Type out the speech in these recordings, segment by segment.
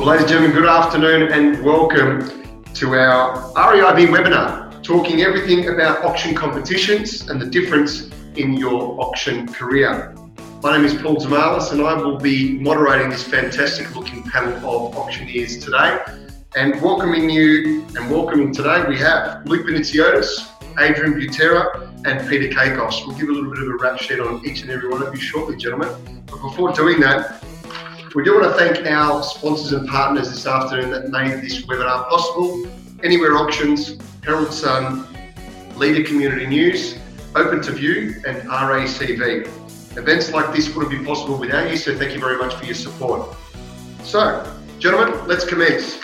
Well, ladies and gentlemen, good afternoon and welcome to our REIV webinar, talking everything about auction competitions and the difference in your auction career. My name is Paul Zamalis and I will be moderating this fantastic looking panel of auctioneers today. And welcoming you and welcoming today, we have Luke Banitsiotis, Adrian Butera, and Peter Kakos. We'll give a little bit of a rap sheet on each and every one of you shortly, gentlemen. But before doing that, we do want to thank our sponsors and partners this afternoon that made this webinar possible. Anywhere Auctions, Herald Sun, Leader Community News, Open to View, and RACV. Events like this wouldn't be possible without you, so thank you very much for your support. So, gentlemen, let's commence.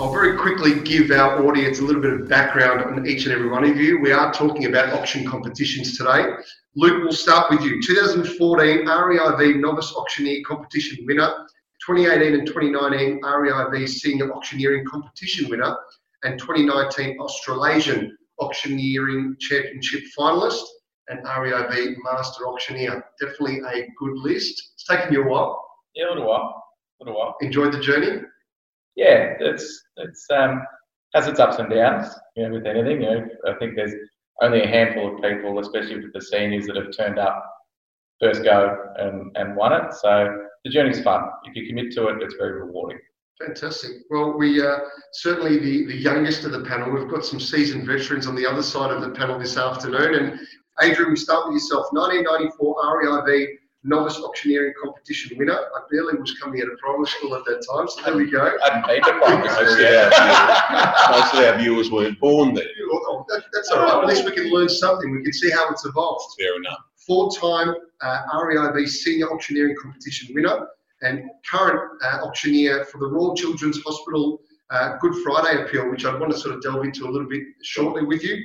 I'll very quickly give our audience a little bit of background on each and every one of you. We are talking about auction competitions today. Luke, we'll start with you. 2014 REIV Novice Auctioneer Competition winner, 2018 and 2019 REIV Senior Auctioneering Competition winner, and 2019 Australasian Auctioneering Championship finalist, and REIV Master Auctioneer. Definitely a good list. It's taken you a while. Yeah, a little while. A little while. Enjoyed the journey? Yeah, it's it's um has its ups and downs, you know, with anything. You know, I think there's only a handful of people, especially with the seniors, that have turned up first go and, and won it. So the journey's fun. If you commit to it, it's very rewarding. Fantastic. Well, we uh, certainly the, the youngest of the panel. We've got some seasoned veterans on the other side of the panel this afternoon. And Adrian, we start with yourself. 1994 REIV novice auctioneering competition winner. I barely was coming out of primary school at that time, so there we go. I'd been to primary Most school. viewers, most of our viewers weren't born then. Oh, that- that's all right. At least we can learn something. We can see how it's evolved. Fair enough. Four-time uh, REIV senior auctioneering competition winner and current uh, auctioneer for the Royal Children's Hospital uh, Good Friday appeal, which I want to sort of delve into a little bit shortly with you.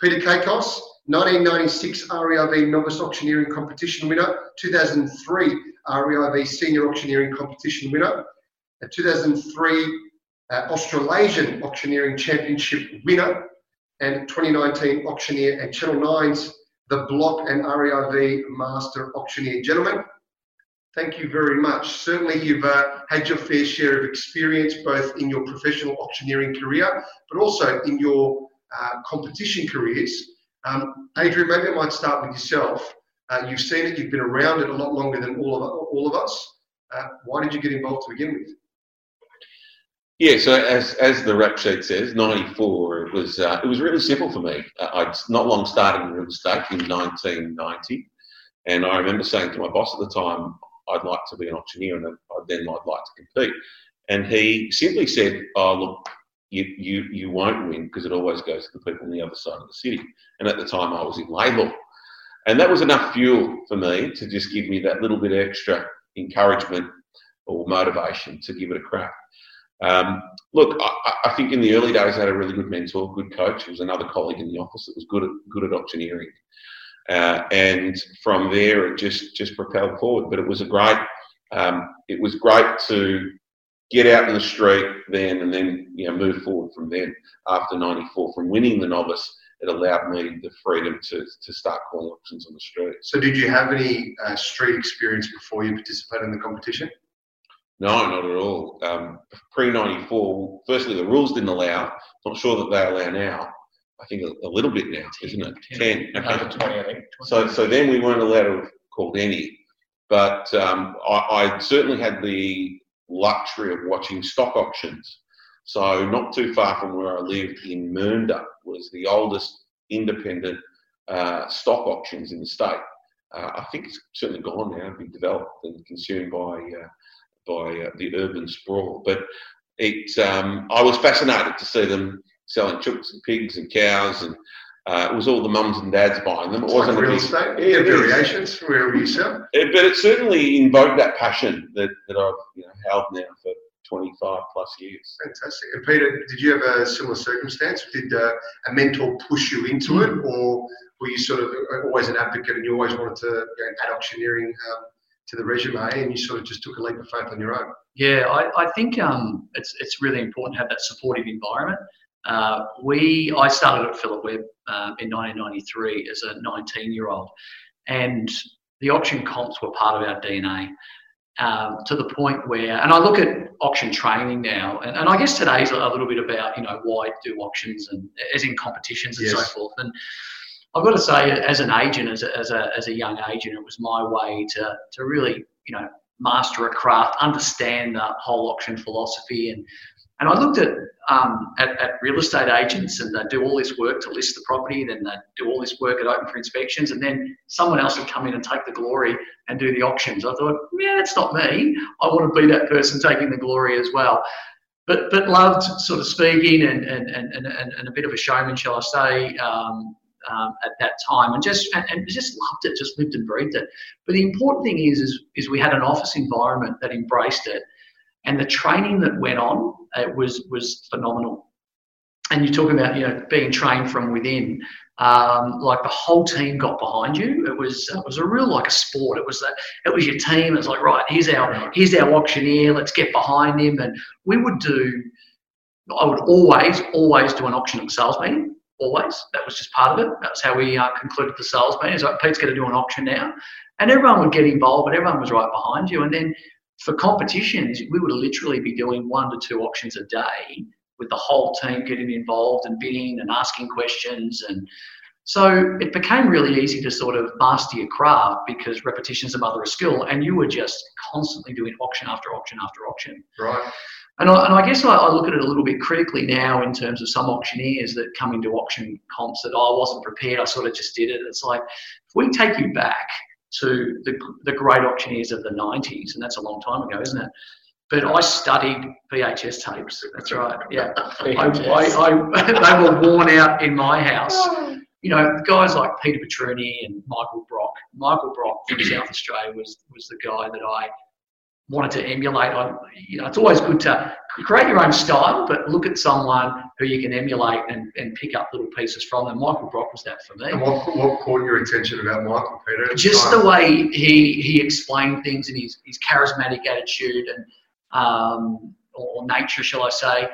Peter Kakos, 1996 REIV Novice Auctioneering Competition winner, 2003 REIV Senior Auctioneering Competition winner, a 2003 uh, Australasian Auctioneering Championship winner, and 2019 Auctioneer and Channel 9's The Block and REIV Master Auctioneer. Gentlemen, thank you very much. Certainly, you've uh, had your fair share of experience both in your professional auctioneering career, but also in your uh, competition careers. Um, Adrian, maybe I might start with yourself. Uh, you've seen it, you've been around it a lot longer than all of, all of us. Uh, why did you get involved to begin with? Yeah, so as as the rap sheet says, '94. It was uh, it was really simple for me. Uh, I'd not long started in real estate in 1990, and I remember saying to my boss at the time, "I'd like to be an auctioneer, and then I'd like to compete." And he simply said, "Oh, look, you you you won't win because it always goes to the people on the other side of the city." And at the time, I was in labour, and that was enough fuel for me to just give me that little bit extra encouragement or motivation to give it a crack. Um, look, I, I think in the early days I had a really good mentor, good coach. He was another colleague in the office that was good at good at auctioneering, uh, and from there it just just propelled forward. But it was a great um, it was great to get out in the street then and then you know move forward from then. After '94, from winning the novice, it allowed me the freedom to to start calling auctions on the street. So, did you have any uh, street experience before you participated in the competition? No, not at all. Um, Pre '94, firstly, the rules didn't allow. Not sure that they allow now. I think a, a little bit now, isn't it? Ten. Under Okay. 20, I think. So, so then we weren't allowed to have called any. But um, I, I certainly had the luxury of watching stock auctions. So not too far from where I lived in Mernda was the oldest independent uh, stock auctions in the state. Uh, I think it's certainly gone now, been developed and consumed by uh, by uh, the urban sprawl. But it, um, I was fascinated to see them selling chooks and pigs and cows, and uh, it was all the mums and dads buying them. It It's wasn't a real estate. Yeah, Yeah, it is. variations wherever you sell. it, but it certainly invoked that passion that, that I've you know, held now for 25 plus years. Fantastic. And Peter, did you have a similar circumstance? Did uh, a mentor push you into it, or were you sort of always an advocate and you always wanted to you know, add auctioneering um, to the resume, and you sort of just took a leap of faith on your own? Yeah, I, I think um, it's it's really important to have that supportive environment. Uh, we I started at Philip Webb um, in 1993 as a 19 year old, and the auction comps were part of our DNA. um, to the point where, and I look at auction training now, and, and I guess today's a little bit about, you know, why do auctions and as in competitions and yes. so forth. And I've got to say, as an agent, as a, as a, as a young agent, it was my way to, to really, you know, master a craft, understand the whole auction philosophy. And, and I looked at, um, at, at, real estate agents and they do all this work to list the property, and then they do all this work at open for inspections, and then someone else would come in and take the glory and do the auctions. I thought, yeah, that's not me. I want to be that person taking the glory as well. But, but loved sort of speaking and, and, and, and, and a bit of a showman, shall I say, um, um, at that time, and just and, and, just loved it, just lived and breathed it. But the important thing is, is, is we had an office environment that embraced it, and the training that went on it was was phenomenal. And you're talking about you know being trained from within. Um, like the whole team got behind you. It was it was a real like a sport. It was that it was your team. It's like right, here's our here's our auctioneer. Let's get behind him. And we would do. I would always always do an auction at sales meeting always. That was just part of it. That's how we uh, concluded the sales meeting. It's like Pete's going to do an auction now, and everyone would get involved, but everyone was right behind you. And then for competitions, we would literally be doing one to two auctions a day with the whole team getting involved and bidding and asking questions and so it became really easy to sort of master your craft because repetition is a mother of skill, and you were just constantly doing auction after auction after auction. Right. And I, and I guess I, I, look at it a little bit critically now in terms of some auctioneers that come into auction comps that oh, I wasn't prepared, I sort of just did it. It's like, if we take you back to the, the great auctioneers of the 90s, and that's a long time ago, isn't it? But I studied VHS tapes. That's right. Yeah. I, I, I, they were worn out in my house. Oh. You know, guys like Peter Petruni and Michael Brock. Michael Brock from South Australia was, was the guy that I wanted to emulate. I, you know, it's always good to create your own style, but look at someone who you can emulate and, and pick up little pieces from. And Michael Brock was that for me. And what, what caught your attention about Michael Peter? Just the way he he explained things and his his charismatic attitude and um, or nature, shall I say,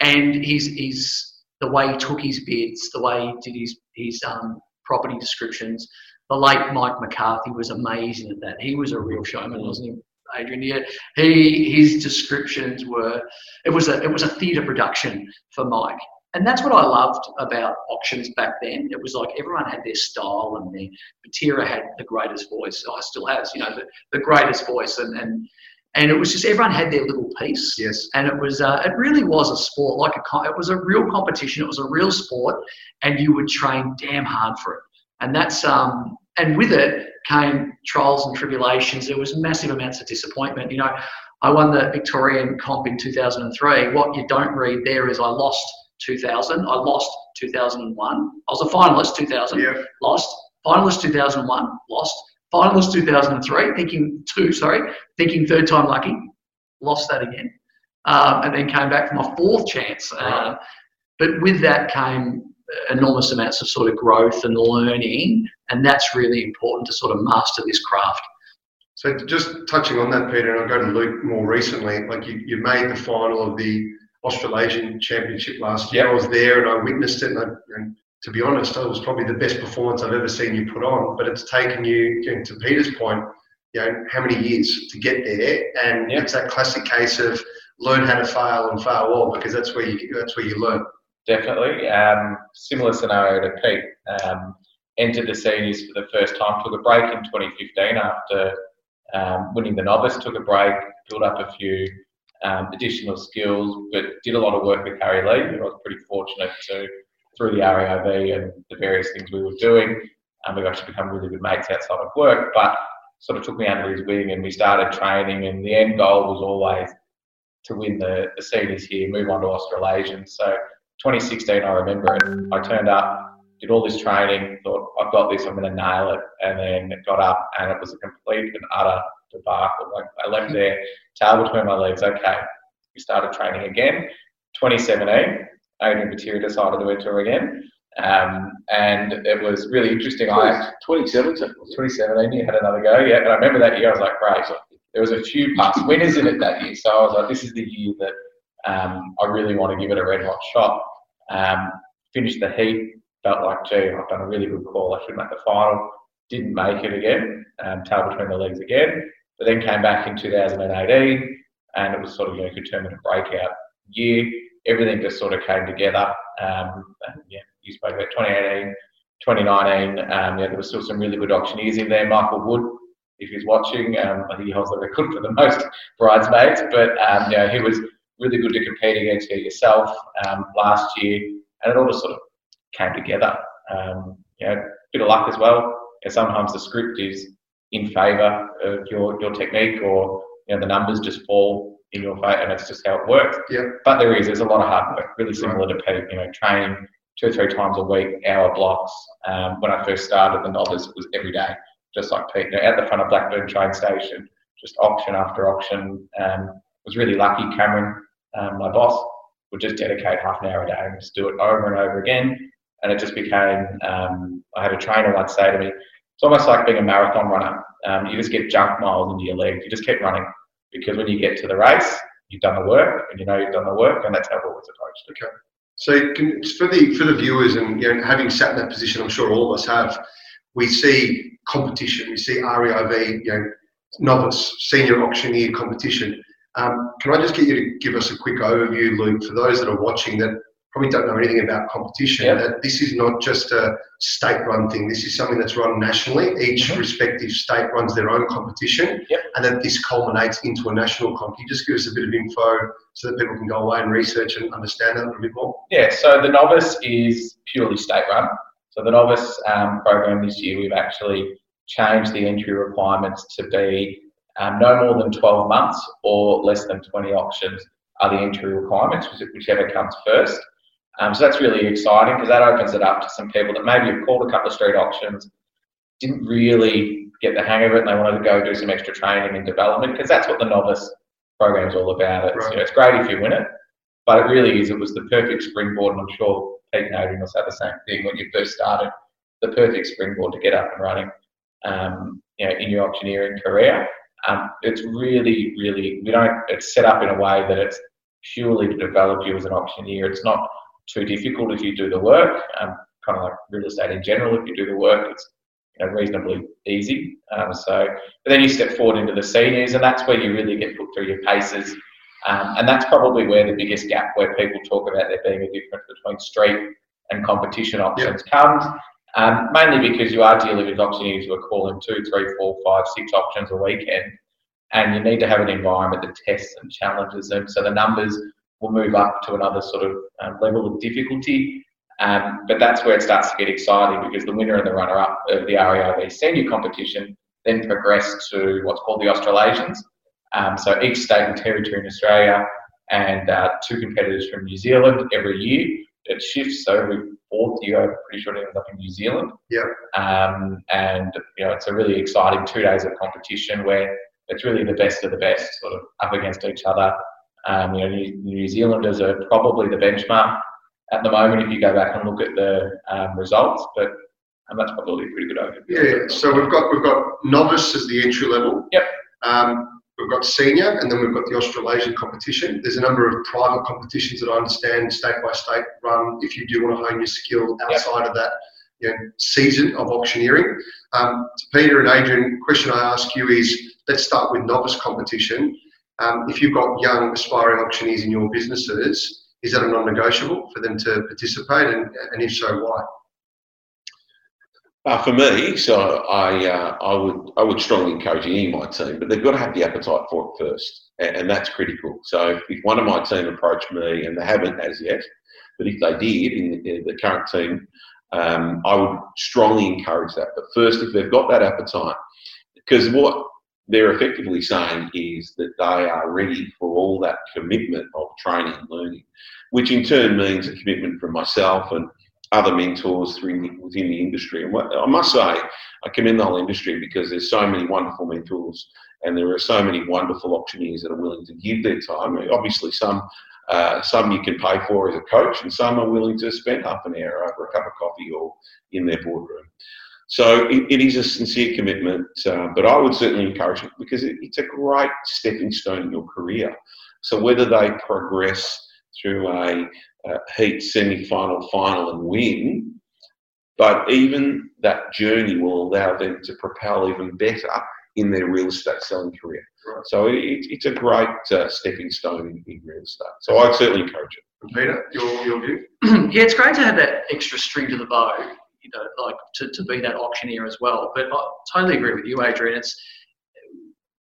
and his his the way he took his bids, the way he did his his um, property descriptions. The late Mike McCarthy was amazing at that. He was a real showman, wasn't he? Adrian. Yeah, he his descriptions were it was a it was a theatre production for Mike, and that's what I loved about auctions back then. It was like everyone had their style, and the Butera had the greatest voice. I still has, you know, the, the greatest voice, and and and it was just everyone had their little piece. Yes. And it was uh, it really was a sport, like a it was a real competition. It was a real sport, and you would train damn hard for it. And that's um and with it came trials and tribulations. There was massive amounts of disappointment. You know, I won the Victorian comp in 2003. What you don't read there is I lost 2000. I lost 2001. I was a finalist 2000. Yeah. Lost. Finalist 2001. Lost. Finalist 2003. Thinking two. Sorry. Thinking third time lucky. Lost that again. Um, and then came back for my fourth chance. Uh, but with that came enormous amounts of sort of growth and learning, and that's really important to sort of master this craft. So just touching on that, Peter, and I'll go to Luke more recently. Like you, you made the final of the Australasian Championship last year. I was there and I witnessed it, and, I, and, to be honest, it was probably the best performance I've ever seen you put on. But it's taken you, you know, to Peter's point, you know, how many years to get there? And yep. it's that classic case of learn how to fail and fail well because that's where you that's where you learn. Definitely. Um, similar scenario to Pete. Um, entered the seniors for the first time, took a break in 2015 after um, winning the novice, took a break, built up a few um, additional skills, but did a lot of work with Harry Lee. I was pretty fortunate to, through the REIV and the various things we were doing, um, we've actually become really good mates outside of work, but sort of took me under his wing and we started training and the end goal was always to win the, the seniors here, move on to Australasian. So 2016, I remember it. I turned up, did all this training, thought, I've got this, I'm going to nail it. And then it got up and it was a complete and utter debacle. Like I left there, tail between my legs. Okay, we started training again. 2017, Adrian Butera decided to enter again. Um, and it was really interesting. 20, I 2017. 2017, you had another go, yeah. And I remember that year, I was like, great. There was a few past winners in it that year, so I was like, this is the year that um, I really want to give it a red hot shot. Um, finished the heat, felt like, gee, I've done a really good call. I should make the final. Didn't make it again. Um, tail between the legs again. but then came back in 2018, and it was sort of you know could term it a breakout year. Everything just sort of came together. Um, and, yeah, you spoke about 2018, 2019. Um, yeah, there was still some really good auctioneers in there. Michael Wood, if he's watching, um, I think he holds the record for the most bridesmaids, but um, he was really good to compete against yourself um, last year, and it all just sort of came together. Um, you know, bit of luck as well. You know, sometimes the script is in favour of your, your technique, or you know, the numbers just fall in your favour, and that's just how it works. Yeah. But there is, there's a lot of hard work, really similar to Pete, you know, training two or three times a week, hour blocks. Um, when I first started the novice, it was every day, just like Pete, you know, at the front of Blackburn train station, just auction after auction. Um, was really lucky. Cameron, um, my boss, would just dedicate half an hour a day and just do it over and over again. And it just became, um, I had a trainer once say to me, it's almost like being a marathon runner. Um, you just get junk miles into your legs. You just keep running because when you get to the race, you've done the work and you know you've done the work, and that's how I've always approached. Okay. So can, for the for the viewers and you know, having sat in that position, I'm sure all of us have. We see competition. We see REIV, you know, novice, senior auctioneer competition. Um, can I just get you to give us a quick overview, Luke, for those that are watching that probably don't know anything about competition, Yep. that this is not just a state-run thing. This is something that's run nationally. Each Mhm. respective state runs their own competition, Yep. and that this culminates into a national comp. Can you just give us a bit of info so that people can go away and research and understand that a little bit more? Yeah, so the novice is purely state run. So the novice um, program this year, we've actually changed the entry requirements to be um, no more than 12 months or less than 20 auctions are the entry requirements, whichever comes first. Um, so that's really exciting because that opens it up to some people that maybe have called a couple of street auctions, didn't really get the hang of it, and they wanted to go do some extra training and development because that's what the novice program is all about. It's, Right. you know, it's great if you win it, but it really is. It was the perfect springboard, and I'm sure Pete and Adrian will say the same thing when you first started. The perfect springboard to get up and running, um, you know, in your auctioneering career. Um, it's really, really we don't. It's set up in a way that it's purely to develop you as an auctioneer. It's not too difficult if you do the work. Um, kind of like real estate in general, if you do the work, it's you know, reasonably easy. Um, so, but then you step forward into the seniors, and that's where you really get put through your paces. Um, and that's probably where the biggest gap where people talk about there being a difference between street and competition options comes. Um, mainly because you are dealing with auctioneers who are calling two, three, four, five, six options a weekend, and you need to have an environment that tests and challenges them. So the numbers will move up to another sort of um, level of difficulty. Um, but that's where it starts to get exciting because the winner and the runner-up of the REIV senior competition then progress to what's called the Australasians. Um, so each state and territory in Australia and uh, two competitors from New Zealand every year. It shifts, so every fourth year, I'm pretty sure it ends up in New Zealand. Yep. Um, and you know, it's a really exciting two days of competition where it's really the best of the best, sort of up against each other. Um, you know, New, New Zealanders are probably the benchmark at the moment if you go back and look at the um, results, but um, that's probably a pretty good overview. Yeah. So we've got we've got novice as the entry level. Yep. Um, we've got senior, and then we've got the Australasian competition. There's a number of private competitions that I understand state by state run. If you do want to hone your skill outside of that, you know, season of auctioneering. Um, to Peter and Adrian, question I ask you is: Let's start with novice competition. Um, if you've got young aspiring auctioneers in your businesses, is that a non-negotiable for them to participate, and, and if so, why? Uh, for me, so I uh, I would I would strongly encourage any of my team, but they've got to have the appetite for it first, and, and that's critical. So if, one of my team approached me and they haven't as yet, but if they did in the, in the current team, um, I would strongly encourage that. But first, if they've got that appetite, because what they're effectively saying is that they are ready for all that commitment of training and learning, which in turn means a commitment from myself and other mentors through within the industry. And what, I must say, I commend the whole industry because there's so many wonderful mentors and there are so many wonderful auctioneers that are willing to give their time. Obviously, some uh, some you can pay for as a coach, and some are willing to spend half an hour over a cup of coffee or in their boardroom. So it, it is a sincere commitment, uh, but I would certainly encourage it because it, it's a great stepping stone in your career. So whether they progress through a, a heat, semi-final, final, and win, but even that journey will allow them to propel even better in their real estate selling career. Right. So it, it's a great uh, stepping stone in, in real estate. So I'd certainly encourage it. Peter, your, your view? yeah, it's great to have that extra string to the bow, you know, like to, to be that auctioneer as well. But I totally agree with you, Adrian. It's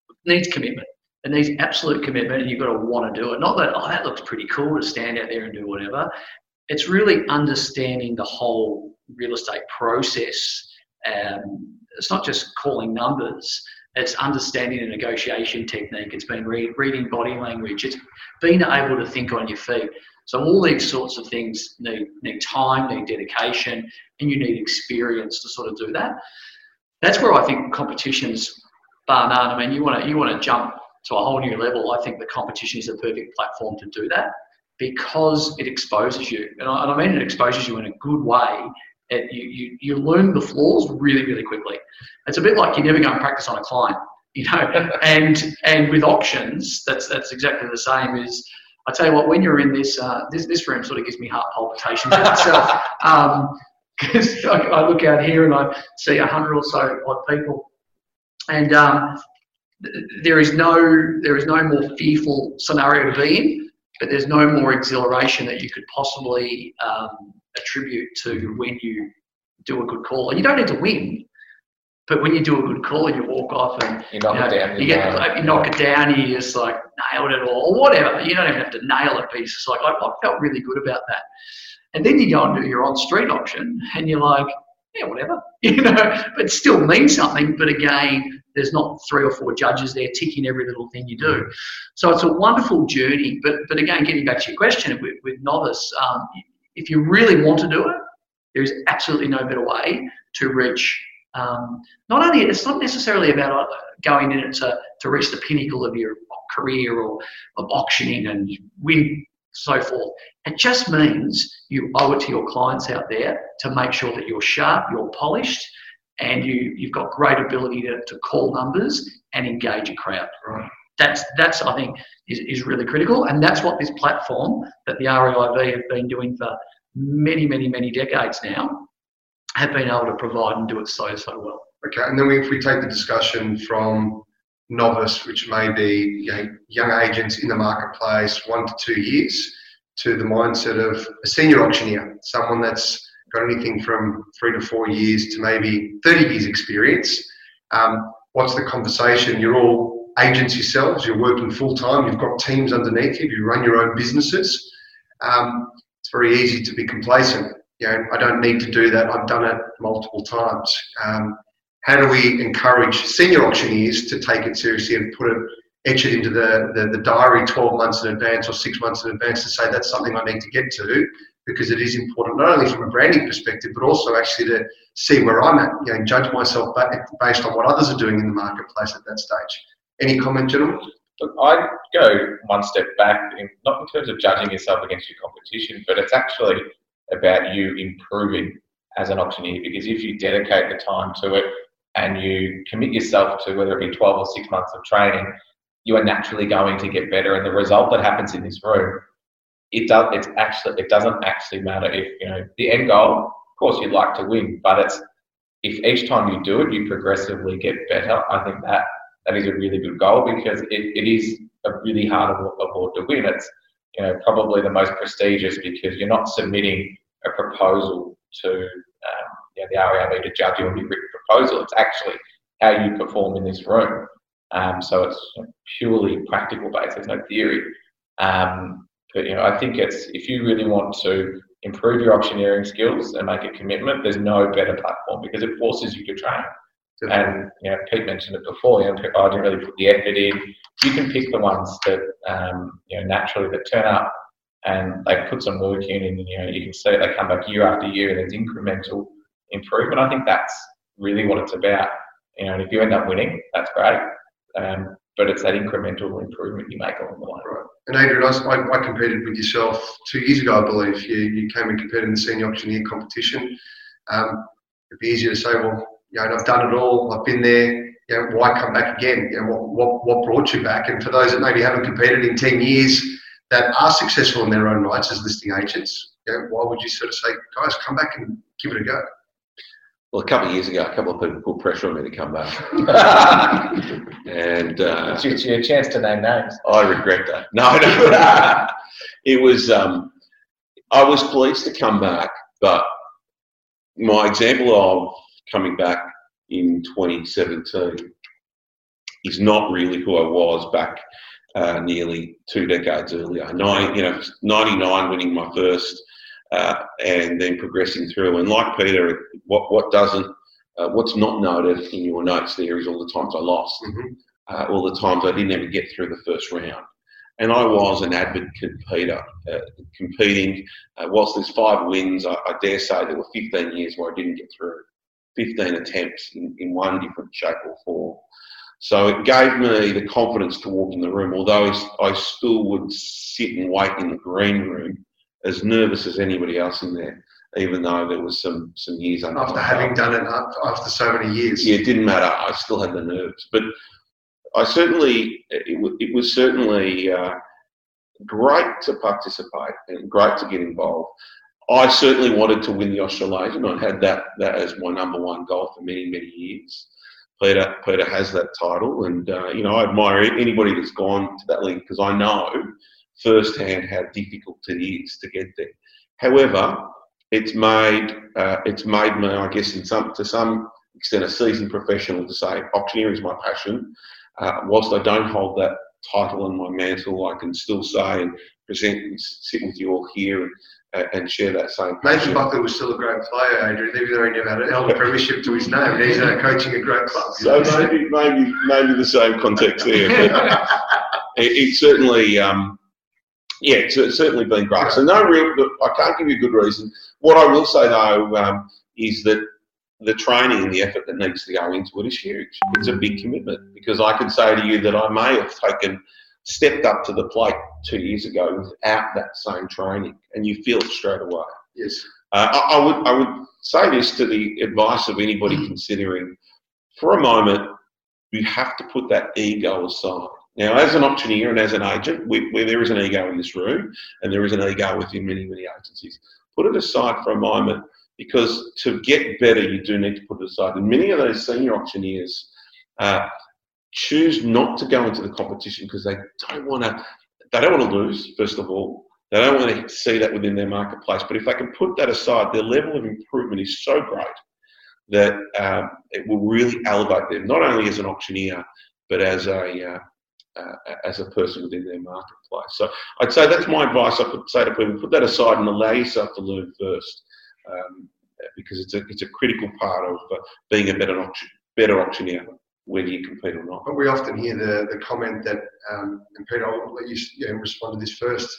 it needs commitment. It needs absolute commitment, and you've got to want to do it. Not that oh, that looks pretty cool to stand out there and do whatever. It's really understanding the whole real estate process. Um, it's not just calling numbers. It's understanding the negotiation technique. It's been read, reading body language. It's being able to think on your feet. So all these sorts of things need need time, need dedication, and you need experience to sort of do that. That's where I think competitions, bar none. I mean, you want to you want to jump to a whole new level. I think the competition is a perfect platform to do that because it exposes you, and I, and I mean it exposes you in a good way. It, you, you you learn the flaws really really quickly. It's a bit like you never go and practice on a client, you know. and and with auctions, that's that's exactly the same. Is I tell you what, when you're in this, uh, this this room sort of gives me heart palpitations in itself. Because I, I look out here and I see a hundred or so odd people, and um, there is no there is no more fearful scenario to be in, but there's no more exhilaration that you could possibly um, attribute to when you do a good call. And you don't need to win, but when you do a good call you walk off and You knock you, know, it down. you get like, you knock it down, you just like nailed it or, or whatever. You don't even have to nail it, but it's like I, I felt really good about that. And then you go and do your on street auction, and you're like, yeah, whatever, you know, but still means something. But again, there's not three or four judges there ticking every little thing you do. So it's a wonderful journey. But but again, getting back to your question with, with novice, um, if you really want to do it, there is absolutely no better way to reach. Um, not only it's not necessarily about uh, going in it to, to reach the pinnacle of your career or of auctioning and win so forth. It just means you owe it to your clients out there to make sure that you're sharp, you're polished, and you, you've got great ability to, to call numbers and engage a crowd. Right. That's, that's I think, is, is really critical. And that's what this platform that the REIV have been doing for many, many, many decades now have been able to provide and do it so, so well. Okay, and then we, if we take the discussion from novice, which may be you know, young agents in the marketplace, one to two years, to the mindset of a senior auctioneer, someone that's got anything from three to four years to maybe 30 years experience. Um, what's the conversation? You're all agents yourselves, you're working full time, you've got teams underneath you, you run your own businesses. Um, it's very easy to be complacent. You know, I don't need to do that. I've done it multiple times. Um, how do we encourage senior auctioneers to take it seriously and put it, etch it into the, the, the diary 12 months in advance or six months in advance to say that's something I need to get to because it is important not only from a branding perspective but also actually to see where I'm at, you know, judge myself ba- based on what others are doing in the marketplace at that stage. Any comment, gentlemen? Look, I'd go one step back, in, not in terms of judging yourself against your competition, but it's actually about you improving as an auctioneer. Because if you dedicate the time to it and you commit yourself to whether it be 12 or six months of training, you are naturally going to get better. And the result that happens in this room, it does. It's actually it doesn't actually matter if you know the end goal. Of course, you'd like to win, but it's if each time you do it, you progressively get better. I think that that is a really good goal because it, it is a really hard award to win. It's you know probably the most prestigious because you're not submitting a proposal to um, the REIV to judge you your written proposal. It's actually how you perform in this room. Um, so it's purely practical based. There's no theory. Um, but you know, I think it's if you really want to improve your auctioneering skills and make a commitment, there's no better platform because it forces you to train. And you know, Pete mentioned it before. You know, I didn't really put the effort in. You can pick the ones that um, you know naturally that turn up and they put some work in, and you know you can see they come back year after year, and there's incremental improvement. I think that's really what it's about. You know, and if you end up winning, that's great. Um, but it's that incremental improvement you make along the way. Right. And Adrian, I, I, competed with yourself two years ago, I believe. You, you came and competed in the senior auctioneer competition. Um, it'd be easier to say, well, you know, I've done it all, I've been there, you know, why come back again? You know, what, what, what brought you back? And for those that maybe haven't competed in 10 years that are successful in their own rights as listing agents, you know, why would you sort of say, guys, come back and give it a go? Well, a couple of years ago, a couple of people put pressure on me to come back, and uh, it's, your, chance to name names. I regret that. No, no, it was. Um, I was pleased to come back, but my example of coming back in 2017 is not really who I was back uh, nearly two decades earlier. Nine, you know, 99 winning my first, uh, and then progressing through. And like Peter, what what doesn't, uh, what's not noted in your notes there is all the times I lost, Mhm. uh, all the times I didn't even get through the first round. And I was an avid competitor, uh, competing. Uh, whilst there's five wins, I, I dare say there were 15 years where I didn't get through. 15 attempts in, in one different shape or form. So it gave me the confidence to walk in the room, although I still would sit and wait in the green room as nervous as anybody else in there, even though there was some, some years under After having done it after so many years. Yeah, it didn't matter. I still had the nerves, but I certainly it, wa- it was certainly uh, great to participate and great to get involved. I certainly wanted to win the Australasian. I had that that as my number one goal for many many years. Peter Peter has that title, and uh, you know I admire anybody that's gone to that league because I know firsthand how difficult it is to get there. However, it's made uh, it's made me, I guess, in some to some extent, a seasoned professional to say auctioneering is my passion. Uh, whilst I don't hold that title on my mantle, I can still say and present and sit with you all here and, uh, and share that same Nathan passion. Buckley was still a great player, Adrian, even though he never had an elder premiership to his name. He's uh, coaching a great club. So maybe, maybe, maybe the same context there. It, it's certainly, um, yeah, it's, it's certainly been great. So no real, I can't give you a good reason. What I will say though um, is that the training and the effort that needs to go into it is huge. It's a big commitment because I can say to you that I may have taken stepped up to the plate two years ago without that same training, and you feel it straight away. yes. Uh, I, I would I would say this to the advice of anybody considering, for a moment, you have to put that ego aside. Now, as an auctioneer and as an agent, we, where there is an ego in this room, and there is an ego within many many agencies, put it aside for a moment because to get better, you do need to put it aside. And many of those senior auctioneers uh, choose not to go into the competition because they don't want to. They don't want to lose. First of all, they don't want to see that within their marketplace. But if they can put that aside, their level of improvement is so great that um, it will really elevate them, not only as an auctioneer, but as a uh, uh, as a person within their marketplace. So I'd say that's my advice. I could say to people: put that aside and allow yourself to learn first, um, because it's a it's a critical part of uh, being a better auction, better auctioneer, whether you compete or not. But we often hear the, the comment that, um, and Peter, I'll let you, you know, respond to this first.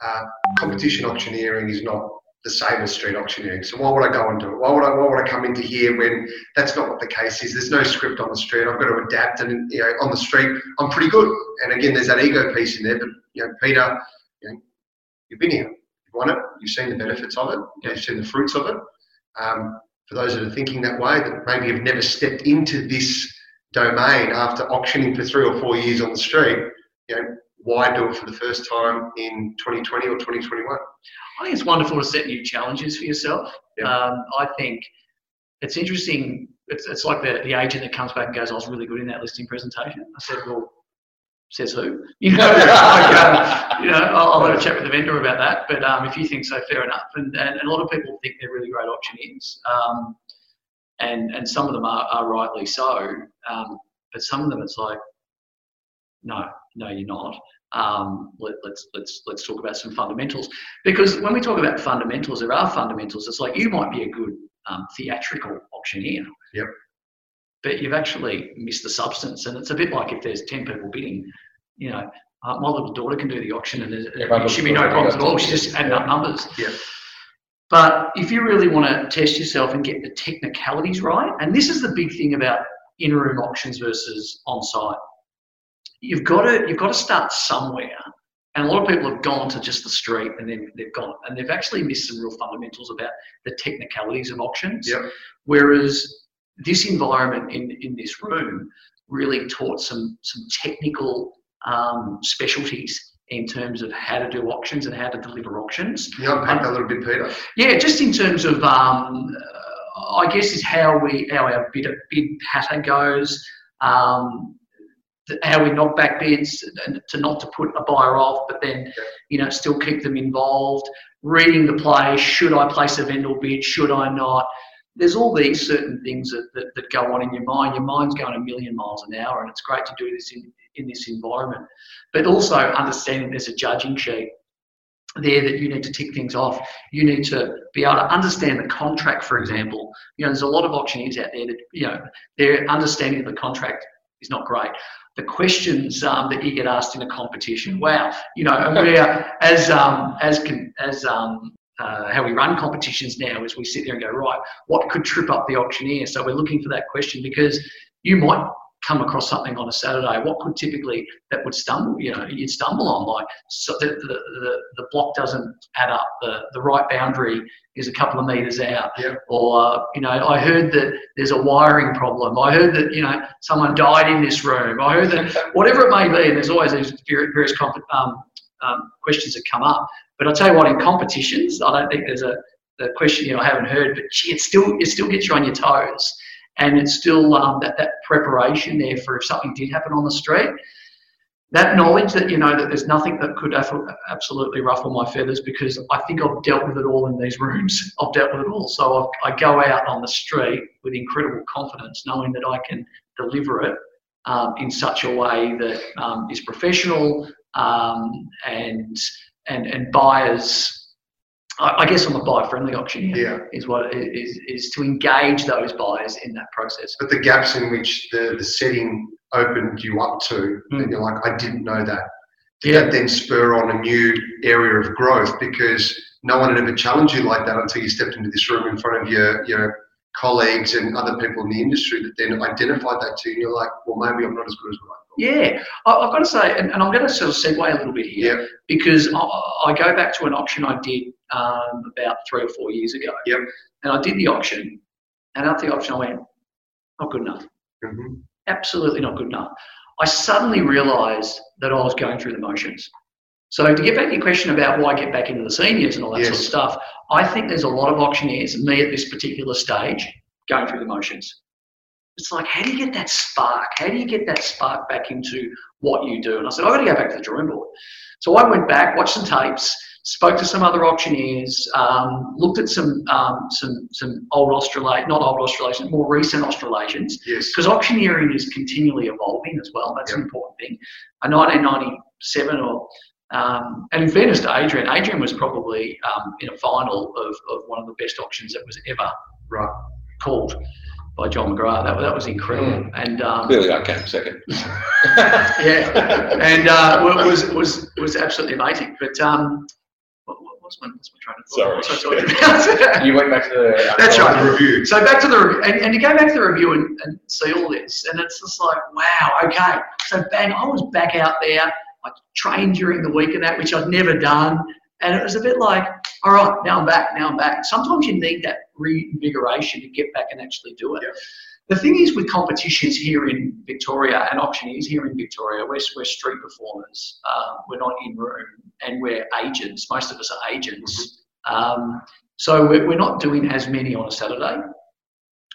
Uh, competition auctioneering is not the same as street auctioneering. So why would I go and do it? Why would I? Why would I come into here when that's not what the case is? There's no script on the street. I've got to adapt, and you know, on the street, I'm pretty good. And again, there's that ego piece in there. But you know, Peter, you know, you've been here, you've won it, you've seen the benefits of it, you've seen the fruits of it. Um, for those that are thinking that way, that maybe have never stepped into this domain after auctioning for three or four years on the street, you know, why do it for the first time in 2020 or 2021? I think it's wonderful to set new challenges for yourself. Yeah. Um, I think it's interesting. It's, it's like the, the agent that comes back and goes, I was really good in that listing presentation. I said, well, says who? You know, like, uh, you know I'll, I'll have a chat with the vendor about that. But um, if you think so, fair enough. And, and, and a lot of people think they're really great auctioneers. Um, and, and some of them are, are rightly so. Um, but some of them, it's like, no, no, you're not. Um, let, let's let's let's talk about some fundamentals because when we talk about fundamentals, there are fundamentals. It's like you might be a good um, theatrical auctioneer, Yep. but you've actually missed the substance. And it's a bit like if there's ten people bidding, you know, uh, my little daughter can do the auction, and there should be no problems at all. She's just adding up numbers. Yeah. But if you really want to test yourself and get the technicalities right, and this is the big thing about in-room auctions versus on-site, you've got to you've got to start somewhere. And a lot of people have gone to just the street and then they've gone and they've actually missed some real fundamentals about the technicalities of auctions. Yep. Whereas this environment in, in this room really taught some some technical um, specialties in terms of how to do auctions and how to deliver auctions. You unpack that a little bit, Peter? Yeah, just in terms of, um, uh, I guess is how we how our bid bid pattern goes. Um, how we knock back bids and to not to put a buyer off, but then you know still keep them involved. Reading the play, should I place a vendor bid? Should I not? There's all these certain things that, that, that go on in your mind. Your mind's going a million miles an hour, and it's great to do this in, in this environment. But also understanding there's a judging sheet there that you need to tick things off. You need to be able to understand the contract, for example. You know, there's a lot of auctioneers out there that, you know, their understanding of the contract is not great. The questions um, that you get asked in a competition, wow, you know, and we are, as um, as as um, uh, how we run competitions now is we sit there and go, right, what could trip up the auctioneer? So we're looking for that question because you might come across something on a Saturday, what could typically that would stumble, you know, you'd stumble on like so the, the, the, the, block doesn't add up, the, the right boundary is a couple of meters out, yep. or uh, you know, I heard that there's a wiring problem. I heard that you know someone died in this room. I heard that whatever it may be, and there's always these various um, um, questions that come up. But I'll tell you what, in competitions, I don't think there's a the question you know I haven't heard, but gee, it still it still gets you on your toes and it's still um, that, that preparation there for if something did happen on the street. That knowledge that you know that there's nothing that could absolutely ruffle my feathers because I think I've dealt with it all in these rooms. I've dealt with it all, so I've, i go out on the street with incredible confidence, knowing that I can deliver it um, in such a way that um, is professional um, and and and buyers I guess I'm a buyer-friendly auctioneer. Yeah. Is what is is to engage those buyers in that process. But the gaps in which the, the setting opened you up to, mm. and you're like, I didn't know that. Did yeah. that then spur on a new area of growth because no one had ever challenged you like that until you stepped into this room in front of your your colleagues and other people in the industry that then identified that to you, and you're like, well, maybe I'm not as good as what I thought. yeah, I, have got to say, and, and, I'm going to sort of segue a little bit here yep. because I, I, go back to an auction I did um, about three or four years ago. Yep. And I did the auction, and after the auction, I went, not good enough. Mm-hmm. Absolutely not good enough. I suddenly realised that I was going through the motions. So to get back to your question about why get back into the seniors and all that yes. sort of stuff, I think there's a lot of auctioneers, me at this particular stage, going through the motions. It's like, how do you get that spark? How do you get that spark back into what you do? And I said, I've got to go back to the drawing board. So I went back, watched some tapes, spoke to some other auctioneers, um, looked at some um, some some old Australasian, not old Australasians, more recent Australasians. Yes. Because auctioneering is continually evolving as well. That's yep. an important thing. A 1997 or um, and in fairness to Adrian, Adrian was probably um, in a final of, of one of the best auctions that was ever right. called by John McGrath. That, that was incredible. Mm. And um, clearly, I came second. yeah, and uh, was was was absolutely amazing. But um, what, what was my, what's my train of thought? Sorry, you went back to the. Uh, That's right, the review. So back to the and, and you go back to the review and, and see all this, and it's just like, wow, okay. So bang, I was back out there. I trained during the week and that, which I'd never done. And it was a bit like, all right, now I'm back, now I'm back. Sometimes you need that reinvigoration to get back and actually do it. Yeah. The thing is with competitions here in Victoria and auctioneers here in Victoria, we're, we're street performers. Uh, we're not in room and we're agents. Most of us are agents. Um, so we're, we're not doing as many on a Saturday.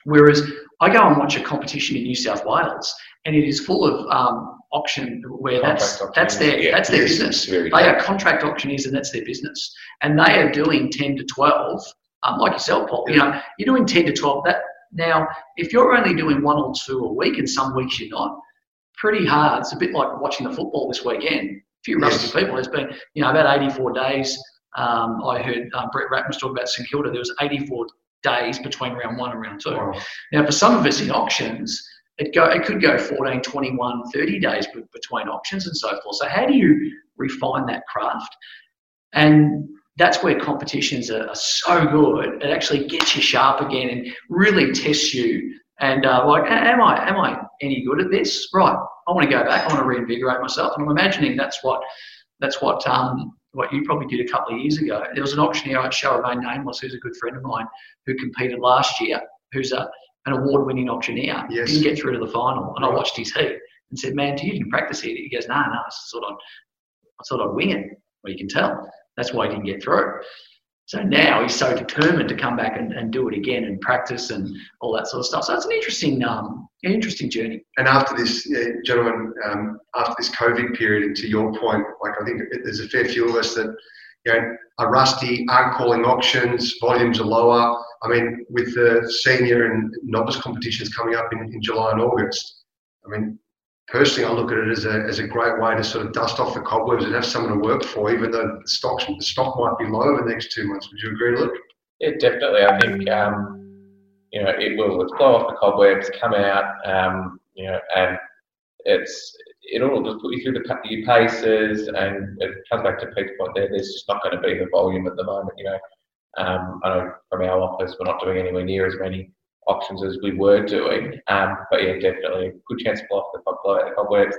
Whereas I go and watch a competition in New South Wales and it is full of um, auction where that's that's their yeah, that's their business. They are contract auctioneers and that's their business, and they are doing ten to twelve. Um, like yourself, Paul, you know, you're doing ten to twelve. That now, if you're only doing one or two a week, and some weeks you're not, pretty hard. It's a bit like watching the football this weekend. A few rusty yes. people. There's been, you know, about 84 days. Um, I heard um, Brett Ratten talk about St Kilda. There was 84 days between round one and round two. Wow. Now, for some of us in auctions, it go it could go 14 21 30 days between auctions and so forth so how do you refine that craft and that's where competitions are, are so good. It actually gets you sharp again and really tests you. And uh, like am i am i any good at this? Right i want to go back i want to reinvigorate myself. And i'm imagining that's what that's what um, what you probably did a couple of years ago. There was an auctioneer i shall remain nameless who's a good friend of mine who competed last year who's a an award-winning auctioneer. Yes. Didn't get through to the final, and I watched his heat and said, "Man, do you even practice here?" He goes, "No, nah, no, nah, I thought I'd, I thought I'd wing it." Well, you can tell that's why he didn't get through. So now he's so determined to come back and, and do it again and practice and all that sort of stuff. So it's an interesting, um, interesting journey. And after this, yeah, gentlemen, um, after this COVID period, and to your point, like I think there's a fair few of us that you know are rusty, aren't calling auctions, volumes are lower. I mean, with the senior and novice competitions coming up in, in July and August, I mean, personally, I look at it as a, as a great way to sort of dust off the cobwebs and have someone to work for, even though the stock the stock might be low over the next two months. Would you agree, Luke? Yeah, definitely. I think um, you know it will blow off the cobwebs, come out, um, you know, and it's it'll just put you through the your paces, and it comes back to Pete's point there. There's just not going to be the volume at the moment. You know, um, I know from our office we're not doing anywhere near as many options as we were doing. Um, but yeah, definitely good chance to blow off the cobwebs.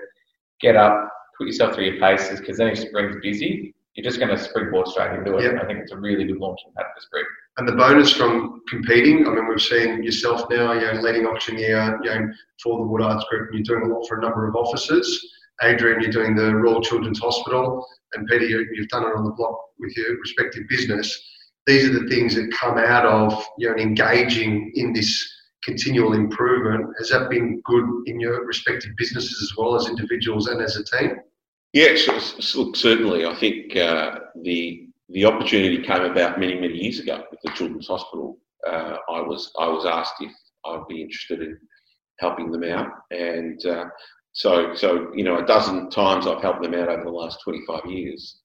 Get up, put yourself through your paces because then if spring's busy, you're just going to springboard straight into it. Yep. I think it's a really good launching pad for spring. And the bonus from competing, I mean, we've seen yourself now, you know, leading auctioneer, you know, for the Woodards Group, and you're doing a lot for a number of offices. Adrian, you're doing the Royal Children's Hospital, and Peter, you've done it on the block with your respective business these are the things that come out of you know engaging in this continual improvement. Has that been good in your respective businesses as well as individuals and as a team? Yes, look, certainly. I think uh, the the opportunity came about many many years ago with the Children's Hospital. Uh, I was I was asked if I'd be interested in helping them out, and uh, so so you know a dozen times I've helped them out over the last twenty five years.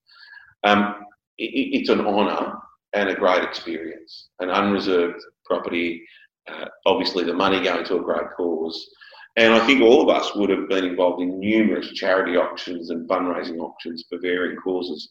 Um, it, it's an honour and a great experience. An unreserved property, uh, obviously the money going to a great cause. And I think all of us would have been involved in numerous charity auctions and fundraising auctions for varying causes.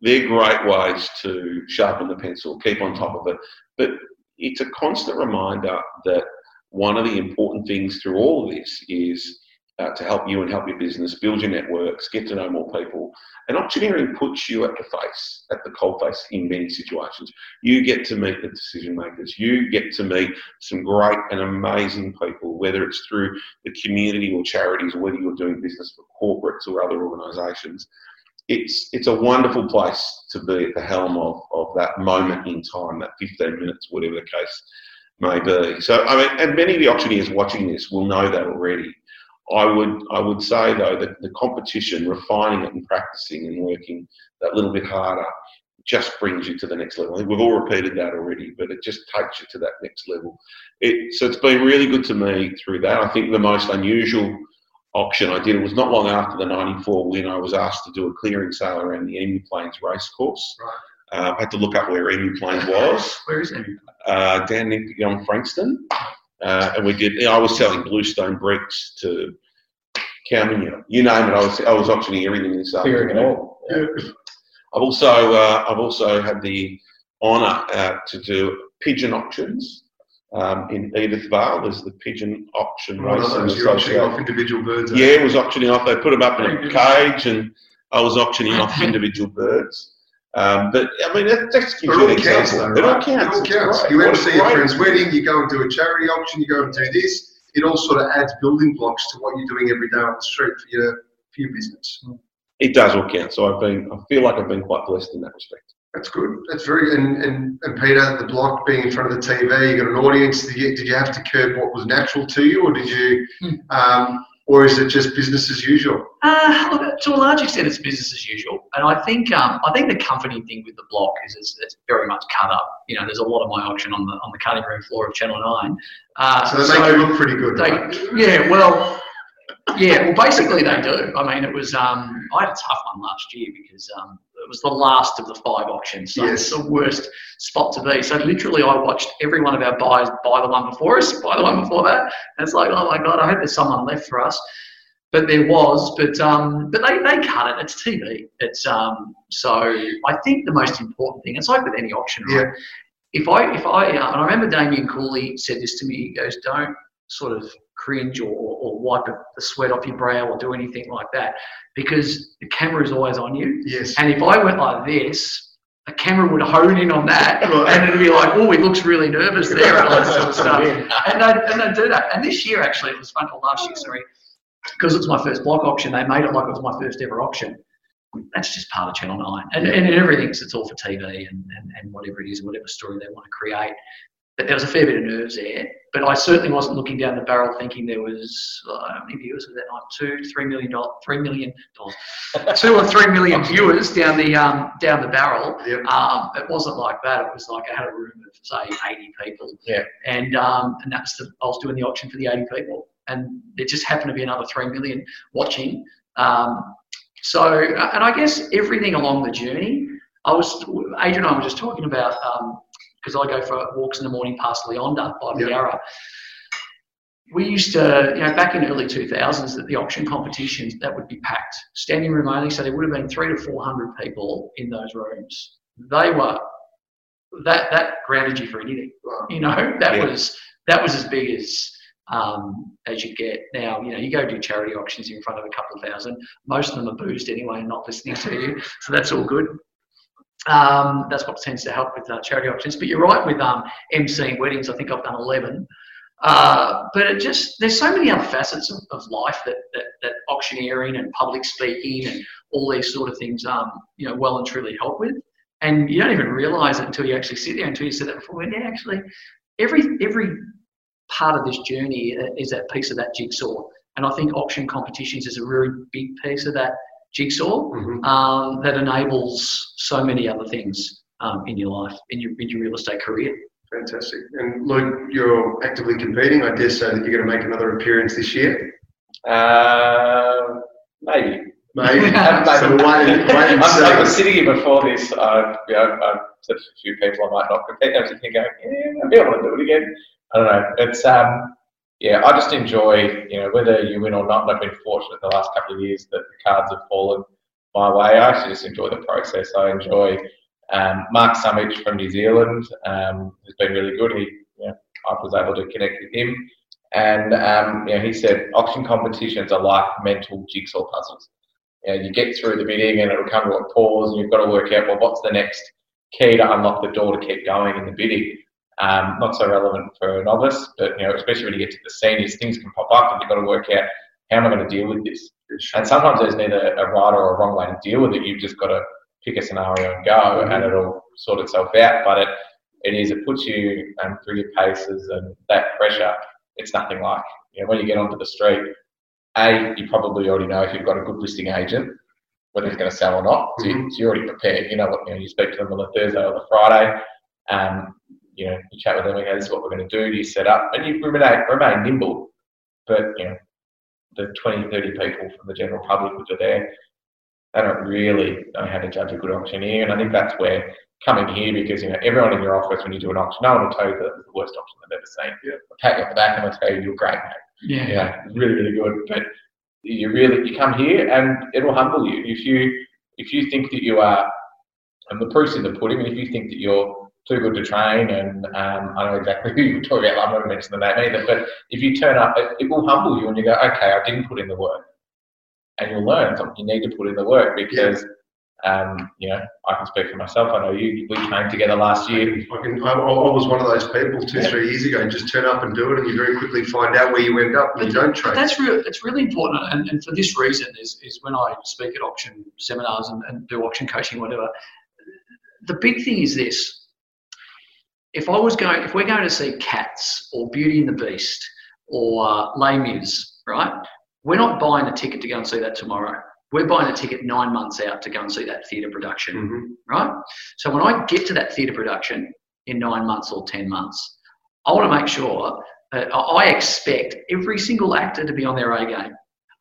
They're great ways to sharpen the pencil, keep on top of it. But it's a constant reminder that one of the important things through all of this is uh, to help you and help your business, build your networks, get to know more people. And auctioneering puts you at the face, at the cold face in many situations. You get to meet the decision makers. You get to meet some great and amazing people, whether it's through the community or charities, or whether you're doing business for corporates or other organisations. It's it's a wonderful place to be at the helm of, of that moment in time, that 15 minutes, whatever the case may be. So I mean, and many of the auctioneers watching this will know that already. I would I would say though that the competition, refining it and practicing and working that little bit harder, just brings you to the next level. I think we've all repeated that already, but it just takes you to that next level. It, so it's been really good to me through that. I think the most unusual auction I did it was not long after the '94 win. I was asked to do a clearing sale around the Emu Plains racecourse. Right. Uh, I had to look up where Emu Plains was. where is it? Uh, down in Frankston. Uh, and we did. You know, I was selling bluestone bricks to Calminier, you name it. I was I was auctioning everything in this. Clearing it all. Yeah. I've also uh, I've also had the honour uh, to do pigeon auctions um, in Edithvale. There's the pigeon auction right, race. You're auctioning off individual birds. Yeah, it was auctioning off. They put them up in a cage, and I was auctioning off individual birds. Um, but I mean, that, that gives you an example. Though, right? It all counts. It all counts. You went to see your friend's wedding, you go and do a charity auction, you go and do this. It all sort of adds building blocks to what you're doing every day on the street for your for your business. It does all count. So I've been, I feel like I've been quite blessed in that respect. That's good. That's very and, and, and Peter, the block being in front of the TV, you got an audience. Did you, did you have to curb what was natural to you, or did you? Hmm. Um, or is it just business as usual? Uh, look, to a large extent, it's business as usual, and I think um, I think the comforting thing with the block is it's, it's, very much cut up. You know, there's a lot of my auction on the on the cutting room floor of Channel Nine. Uh, so they so make you look pretty good. They, right? Yeah, well, yeah, well, basically they do. I mean, it was um, I had a tough one last year because um, it was the last of the five auctions. So yes. it's the worst spot to be. So literally, I watched every one of our buyers buy the one before us, buy the one before that. And it's like, oh my god, I hope there's someone left for us. But there was, but um, but they, they cut it. It's TV. It's um, so I think the most important thing. It's like with any auction, right? Yeah. If I if I uh, and I remember Damien Cooley said this to me. He goes, don't sort of cringe or, or wipe the sweat off your brow or do anything like that because the camera is always on you. Yes. And if I went like this, the camera would hone in on that and it'd be like, oh, he looks really nervous there and all that sort of stuff. and they and they do that. And this year, actually, it was fun, or last year, sorry, because it's my first block auction, they made it like it was my first ever auction. that's just part of Channel 9. And, and everything's, it's all for TV and, and, and whatever it is, whatever story they want to create. But there was a fair bit of nerves there. But I certainly wasn't looking down the barrel thinking there was, uh, how many viewers was that night? Two, three million dollars, three million dollars, two or three million viewers down the um, down the barrel. Yep. Um, it wasn't like that. It was like I had a room of say 80 people. Yeah. And um, and that's the I was doing the auction for the 80 people, and there just happened to be another three million watching. Um, so, and I guess everything along the journey, I was, Adrian and I were just talking about, because I go for walks in the morning past Leonda by Yep. Yarra. We used to, you know, back in the early 2000s, that the auction competitions, that would be packed, standing room only, so there would have been three to 400 people in those rooms. They were, that, that grounded you for anything, you know, that Yeah. was, that was as big as, um, as you get now. You know, you go do charity auctions in front of a couple of thousand. Most of them are boozed anyway and not listening to you, so that's all good. Um, that's what tends to help with uh, charity auctions. But you're right with um, emceeing weddings. I think I've done 11. Uh, but it just there's so many other facets of, of life that, that that auctioneering and public speaking and all these sort of things um you know well and truly help with and you don't even realize it until you actually sit there until you said that before and yeah, actually every every part of this journey uh, is that piece of that jigsaw. And I think auction competitions is a really big piece of that jigsaw Mhm. um, that enables so many other things um, in your life, in your, in your real estate career. Fantastic. And Luke, you're actively competing. I dare say that you're going to make another appearance this year. Um, maybe. Maybe. Maybe. so we'll wait and, I, I was sitting here before this. I, you know, I said to a few people I might not compete. I was thinking, going, yeah, maybe I want to do it again. I don't know. It's um, yeah. I just enjoy, you know, whether you win or not. I've been fortunate the last couple of years that the cards have fallen my way. I actually just enjoy the process. I enjoy um, Mark Summich from New Zealand. Um, has been really good. He, you know, I was able to connect with him. And um, you know, he said auction competitions are like mental jigsaw puzzles you, know, you get through the bidding and it'll come to a pause and you've got to work out, well, what's the next key to unlock the door to keep going in the bidding? Um, not so relevant for a novice, but you know, especially when you get to the seniors, things can pop up and you've got to work out how am I going to deal with this? And sometimes there's neither a right or a wrong way to deal with it. You've just got to pick a scenario and go, and it'll sort itself out. But it, it is, it puts you um, through your paces and that pressure. It's nothing like you know when you get onto the street. A, you probably already know if you've got a good listing agent whether it's going to sell or not. So, you, you're already prepared. You know what you know. You speak to them on the Thursday or the Friday. Um, you know, you chat with them. Okay, this is what we're going to do. Do you set up? And you remain remain nimble. But you know, the 20, 30 people from the general public which are there, they don't really know how to judge a good auctioneer. And I think that's where coming here because you know everyone in your office when you do an auction, no one will tell you that the worst auction they've ever seen. Yeah. They'll pat you on the back and they'll tell you you're great, mate. Yeah. Yeah, really, really good. But you really you come here and it'll humble you. If you if you think that you are, and the proof's in the pudding. If you think that you're too good to train, and um, I know exactly who you're talking about. I'm not going to mention the name either. But if you turn up, it, it will humble you, and you go, okay, I didn't put in the work, and you'll learn something. You need to put in the work because. Um, you know, I can speak for myself. I know you. We trained together last year. I, can, I, I was one of those people two, Yeah. three years ago. And just turn up and do it, and you very quickly find out where you end up when you don't train. that's real. It's really important, and, and for this reason is, is when I speak at auction seminars and, and do auction coaching, whatever. The big thing is this: if I was going, if we're going to see Cats or Beauty and the Beast or uh, Les Mis, right? We're not buying a ticket to go and see that tomorrow. We're buying a ticket nine months out to go and see that theatre production Mhm. right? So when I get to that theatre production in nine months or 10 months, I want to make sure that I expect every single actor to be on their A game.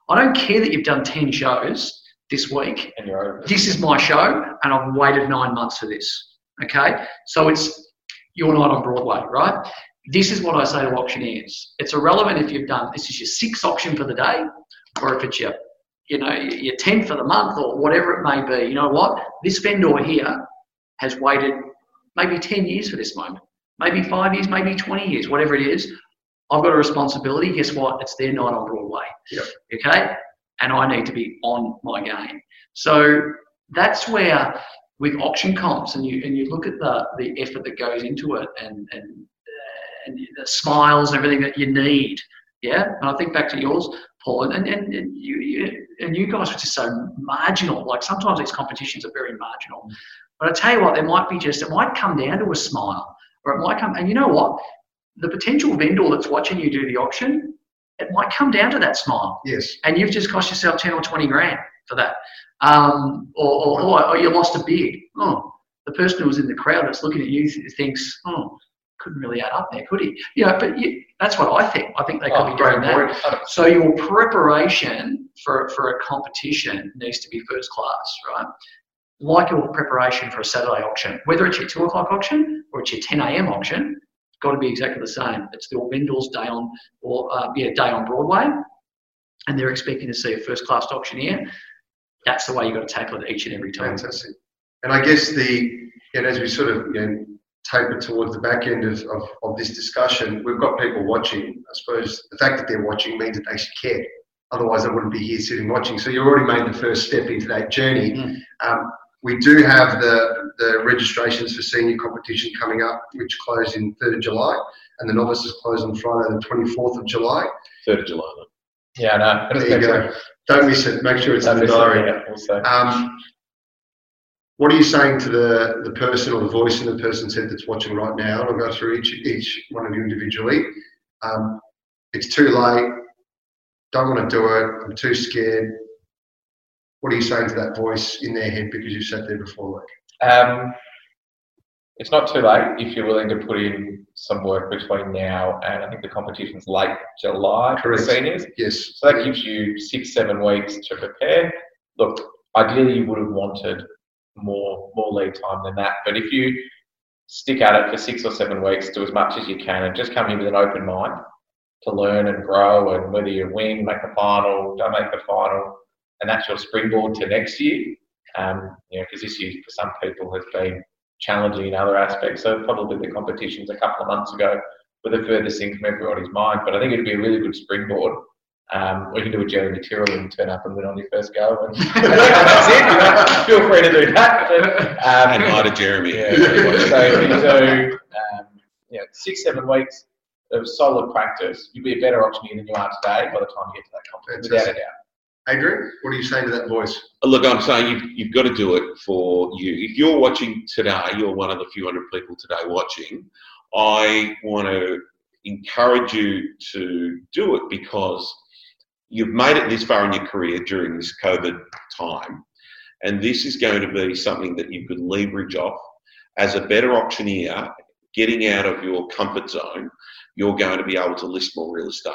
I don't care that you've done 10 shows this week. And you're over. This is my show, and I've waited nine months for this. Okay? So it's your night on Broadway, right? This is what I say to auctioneers. It's irrelevant if you've done this is your sixth auction for the day, or if it's your you know, your 10th for the month or whatever it may be. You know what? This vendor here has waited maybe 10 years for this moment, maybe five years, maybe 20 years, whatever it is. I've got a responsibility. Guess what? It's their night on Broadway. Yep. Okay? And I need to be on my game. So that's where with auction comps and you and you look at the the effort that goes into it and and uh, and the smiles and everything that you need yeah and i think back to yours Paul, and, and, and you, you and you guys are just so marginal. Like sometimes these competitions are very marginal. But I tell you what, there might be just it might come down to a smile, or it might come. And you know what? The potential vendor that's watching you do the auction, it might come down to that smile. Yes. And you've just cost yourself ten or twenty grand for that, um, or, or, or, or you lost a bid. Oh, the person who was in the crowd that's looking at you th- thinks, oh, couldn't really add up there, could he? You know, but you, that's what I think. I think they could Oh, be doing that. So your preparation for, for a competition needs to be first class, right? Like your preparation for a Saturday auction, whether it's your two o'clock auction or it's your 10 a.m. auction, it's got to be exactly the same. It's the All vendors day on or uh, yeah day on Broadway, and they're expecting to see a first class auctioneer. That's the way you've got to tackle it each and every time. Fantastic. And I guess the, and as we sort of you know, taper towards the back end of, of, of this discussion, we've got people watching. I suppose the fact that they're watching means that they actually care. Otherwise, they wouldn't be here sitting watching. So you've already made the first step into that journey. Mm. Um, we do have the, the registrations for senior competition coming up, which close in 3rd of July, and the novices close on Friday, the 24th of July. Third of July. though. Yeah, no. There you go. Don't miss it. Make sure it's in the diary. Yeah, also. Um, what are you saying to the, the person or the voice in the person's head that's watching right now? And I'll go through each each one of you individually. Um, it's too late. Don't want to do it. I'm too scared. What are you saying to that voice in their head because you've sat there before, Luke? Um, it's not too late if you're willing to put in some work between now and I think the competition's late July for the seniors. Yes. So that gives you six, seven weeks to prepare. Look, ideally you would have wanted more more lead time than that, but if you stick at it for six or seven weeks, do as much as you can, and just come in with an open mind to learn and grow, and whether you win, make the final, don't make the final, and that's your springboard to next year. Um, you know, because this year for some people has been challenging in other aspects. So probably the competitions a couple of months ago were the furthest thing from everybody's mind. But I think it'd be a really good springboard. Um, we can do a Jeremy Tyrrell and turn up and win on your first go. And that's it. You know, feel free to do that. But, um, And hi to Jeremy. yeah, so, so um, yeah, six, seven weeks of solid practice, you'll be a better auctioneer than you are today by the time you get to that competition, without a doubt. Adrian, what are you saying to that voice? Look, I'm saying you've, you've got to do it for you. If you're watching today, you're one of the few hundred people today watching. I want to encourage you to do it because you've made it this far in your career during this COVID time, and this is going to be something that you could leverage off as a better auctioneer. Getting out of your comfort zone, you're going to be able to list more real estate.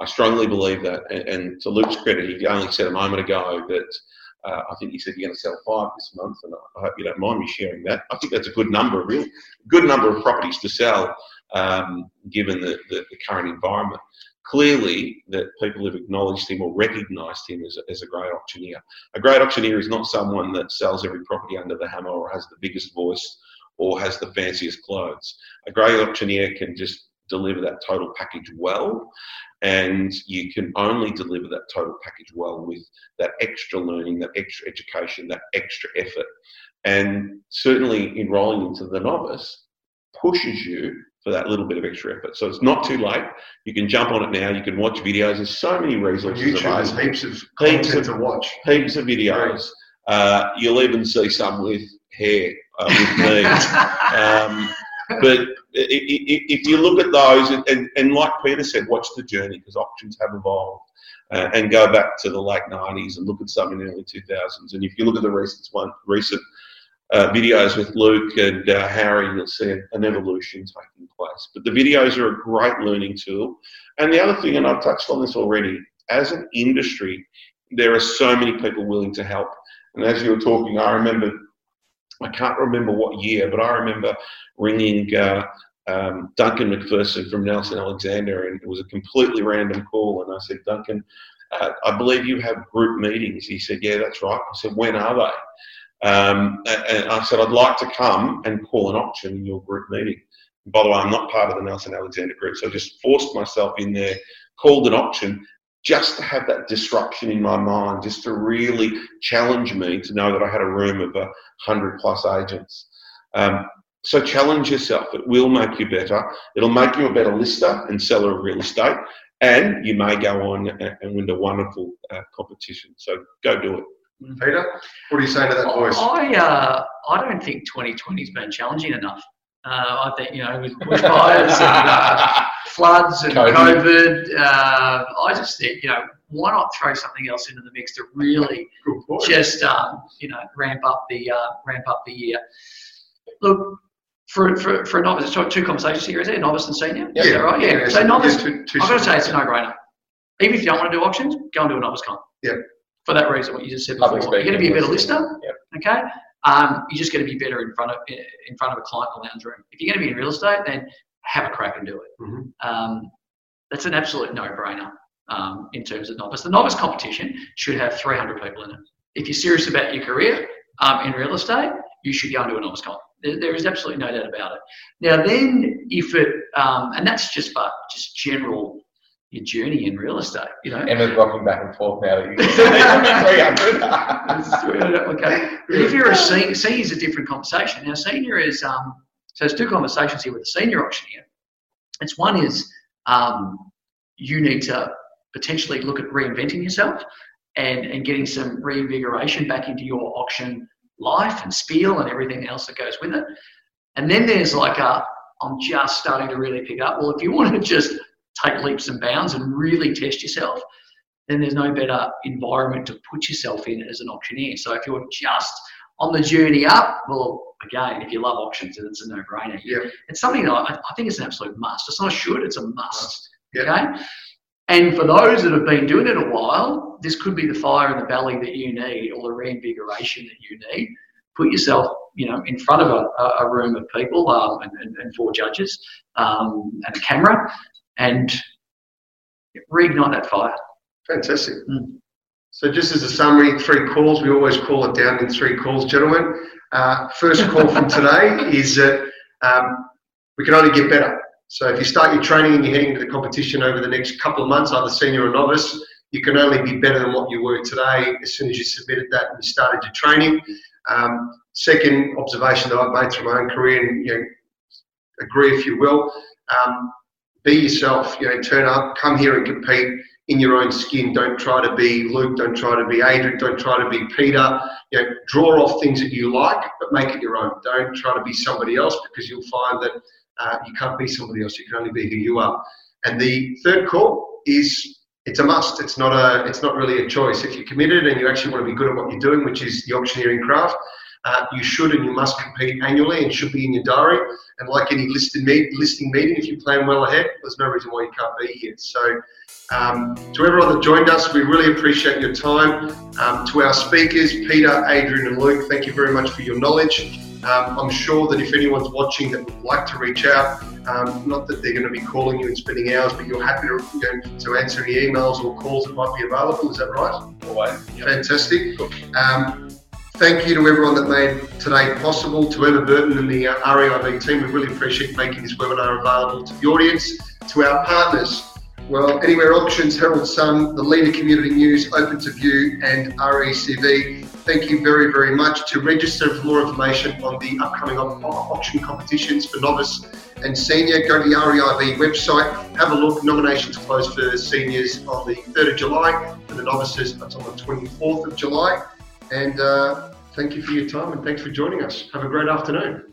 I strongly believe that. And, and to Luke's credit, he only said a moment ago that uh, I think he said you're going to sell five this month, and I hope you don't mind me sharing that. I think that's a good number, real good number of properties to sell, um, given the, the, the current environment. Clearly, that people have acknowledged him or recognised him as a, as a great auctioneer. A great auctioneer is not someone that sells every property under the hammer or has the biggest voice or has the fanciest clothes. A great auctioneer can just deliver that total package well, and you can only deliver that total package well with that extra learning, that extra education, that extra effort. And certainly enrolling into the novice pushes you for that little bit of extra effort. So it's not too late. You can jump on it now. You can watch videos. There's so many resources YouTube, there's heaps of Heaps of- to watch. Heaps of videos. Uh, you'll even see some with hair uh, with me. Um, but if you look at those, and, and, and like Peter said, watch the journey because options have evolved. Uh, and go back to the late 90s and look at some in the early 2000s. And if you look at the recent one, recent uh, videos with Luke and uh, Harry, you'll see an evolution taking place. But the videos are a great learning tool. And the other thing, and I've touched on this already, as an industry, there are so many people willing to help. And as you were talking, I remember, I can't remember what year, but I remember ringing uh, um, Duncan McPherson from Nelson Alexander, and it was a completely random call. And I said, Duncan, uh, I believe you have group meetings. He said, Yeah, that's right. I said, When are they? Um, and, I said, I'd like to come and call an auction in your group meeting. By the way, I'm not part of the Nelson Alexander group, so I just forced myself in there, called an auction, just to have that disruption in my mind, just to really challenge me to know that I had a room of a hundred plus agents. Um, so challenge yourself. It will make you better. It'll make you a better lister and seller of real estate, and you may go on and, and win a wonderful uh, competition. So go do it. Peter, what are you saying to that voice? I uh, I don't think 2020's been challenging enough. Uh, I think you know with bushfires and uh, floods and COVID. COVID, uh, I just think you know why not throw something else into the mix to really just um, you know ramp up the uh, ramp up the year. Look. For, for, for a novice, it's two conversations here, is it? Novice and senior? Yeah. Right? Yeah. So yeah, novice, two- two I've got to say it's a no-brainer. Even if you don't want to do auctions, go and do a novice con. Yeah. For that reason, what you just said before, you're going to be a better listener. Yep. Okay. Um, you're just going to be better in front of in front of a client in the lounge room. If you're going to be in real estate, then have a crack and do it. Mhm. Um, that's an absolute no-brainer um, in terms of novice. The novice competition should have 300 people in it. If you're serious about your career um, in real estate, you should go and do a novice con. There, there is absolutely no doubt about it. Now, then, if it and that's just but just general your journey in real estate, you know. Emma's rocking back and forth now that you 300. okay. But if you're a senior, senior is a different conversation. Now, senior is um, so there's two conversations here with the senior auctioneer. It's one is um, you need to potentially look at reinventing yourself and, and getting some reinvigoration back into your auction life and spiel and everything else that goes with it. And then there's like a, I'm just starting to really pick up. Well, if you want to just take leaps and bounds and really test yourself, then there's no better environment to put yourself in as an auctioneer. So if you're just on the journey up, well, again, if you love auctions, it's a no-brainer. Yeah. It's something that I, I think is an absolute must. It's not a should, it's a must. Yeah. Okay. And for those that have been doing it a while, this could be the fire in the belly that you need or the reinvigoration that you need. Put yourself, you know, in front of a, a- a room of people um, and, and, and four judges um, and a camera and reignite that fire. Fantastic. Mm. So just as a summary, three calls. We always call it down in three calls, gentlemen. Uh, first call from today is that um, we can only get better. So if you start your training and you're heading into the competition over the next couple of months, either senior or novice, you can only be better than what you were today as soon as you submitted that and you started your training. Um, second observation that I've made through my own career, and you know, agree if you will, um, be yourself. You know, turn up, come here and compete in your own skin. Don't try to be Luke. Don't try to be Adrian. Don't try to be Peter. You know, draw off things that you like, but make it your own. Don't try to be somebody else because you'll find that uh, you can't be somebody else. You can only be who you are. And the third call is it's a must. It's not a. It's not really a choice. If you're committed and you actually want to be good at what you're doing, which is the auctioneering craft, uh, you should and you must compete annually and should be in your diary. And like any listed meet, listing meeting, if you plan well ahead, there's no reason why you can't be here. So, um, to everyone that joined us, we really appreciate your time. Um, to our speakers, Peter, Adrian, and Luke, thank you very much for your knowledge. Um, I'm sure that if anyone's watching that would like to reach out, um, not that they're going to be calling you and spending hours, but you're happy to, you know, to answer any emails or calls that might be available. Is that right? Always. Fantastic. Um, thank you to everyone that made today possible, to Emma Burton and the REIV team. We really appreciate making this webinar available to the audience, to our partners. Well, Anywhere Auctions, Herald Sun, the Leader Community News, Open to View, and RECV. Thank you very, very much. To register for more information on the upcoming auction competitions for novice and senior, go to the REIV website, have a look. Nominations close for seniors on the 3rd of July, for the novices, that's on the 24th of July. And uh, thank you for your time and thanks for joining us. Have a great afternoon.